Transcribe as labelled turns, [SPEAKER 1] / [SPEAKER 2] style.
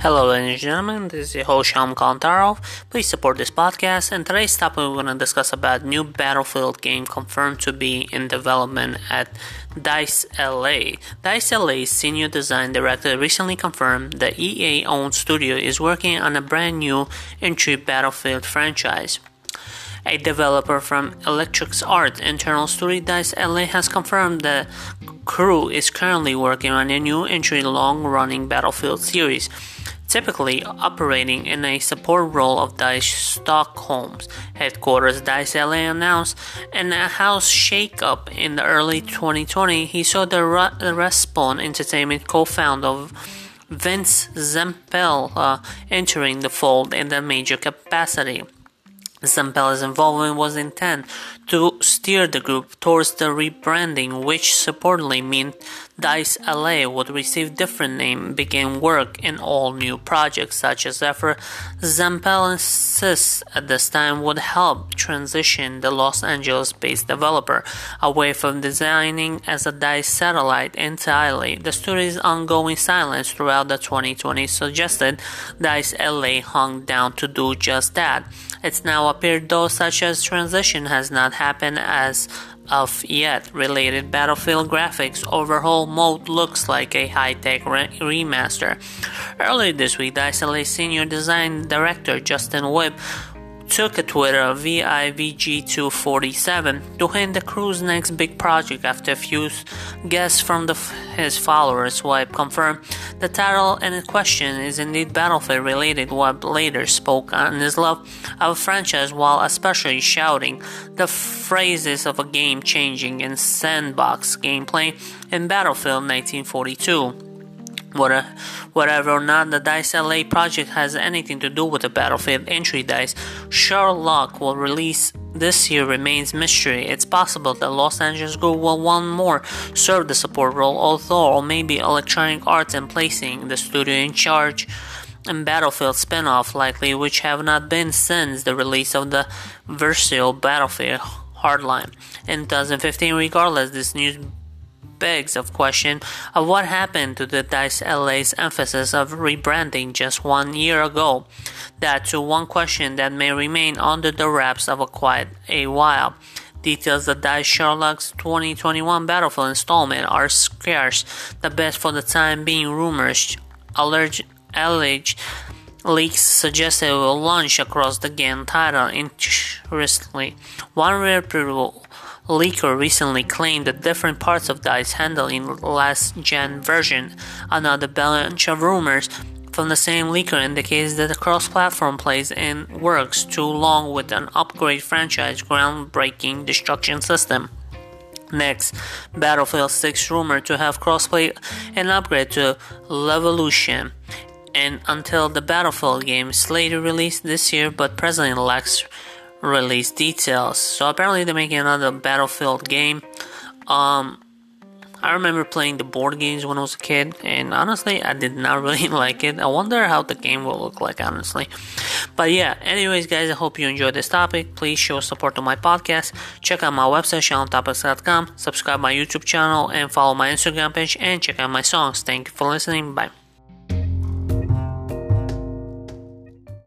[SPEAKER 1] Hello, ladies and gentlemen. This is your host Kantarov. Please support this podcast. And today's topic we're going to discuss about new Battlefield game confirmed to be in development at Dice LA. Dice LA's senior design director recently confirmed the EA-owned studio is working on a brand new entry Battlefield franchise. A developer from Electrix Art internal studio Dice LA has confirmed the crew is currently working on a new entry long running Battlefield series typically operating in a support role of Dice Stockholm's headquarters. Dice LA announced in a house shakeup in the early 2020. He saw the, Respawn Entertainment co-founder Vince Zampella uh, entering the fold in the major capacity. Zampella's involvement was intended to steer the group towards the rebranding, which supposedly meant Dice LA would receive different name begin work in all new projects such as effort. Zampella insists at this time would help transition the Los Angeles-based developer away from designing as a Dice satellite entirely. The studio's ongoing silence throughout the 2020 suggested Dice LA hung down to do just that. It's now appeared though such a transition has not happened as of yet. Related Battlefield graphics overhaul mode looks like a high-tech re- remaster. Earlier this week, Dice LA senior design director Justin Wiebe took a Twitter VIVG247 to hint the crew's next big project after a few guests from the, his followers. Wiebe confirmed the title in question is indeed Battlefield related. Wiebe later spoke on his love of franchise while especially shouting the phrases of a game changing in sandbox gameplay in Battlefield 1942 whatever or not the Dice LA project has anything to do with the Battlefield entry dice, Sherlock will release this year remains mystery. It's possible that Los Angeles Group will one more serve the support role, although maybe Electronic Arts and placing the studio in charge and Battlefield spin-off likely, which have not been since the release of the Visceral Battlefield Hardline in 2015. Regardless, this news begs of question of what happened to the Dice LA's emphasis of rebranding just one year ago. That to one question that may remain under the wraps of a quite a while. Details of Dice Sherlock's 2021 Battlefield installment are scarce. The best for the time being rumors alleged, alleged leaks suggest it will launch across the game title. Interestingly, one rare preview leaker recently claimed that different parts of DICE handle in last gen version. Another bunch of rumors from the same leaker indicates that the cross-platform plays in works too long with an upgrade franchise groundbreaking destruction system. Next, Battlefield 6 rumored to have crossplay and upgrade to Levolution. And until the Battlefield game slated release this year but presently lacks release details. So apparently they're making another Battlefield game. Um, I remember playing the board games when I was a kid, and honestly, I did not really like it. I wonder how the game will look like, honestly. But yeah, anyways, guys, I hope you enjoyed this topic. Please show support to my podcast. Check out my website, ShalomTopics.com. Subscribe my YouTube channel and follow my Instagram page and check out my songs. Thank you for listening. Bye.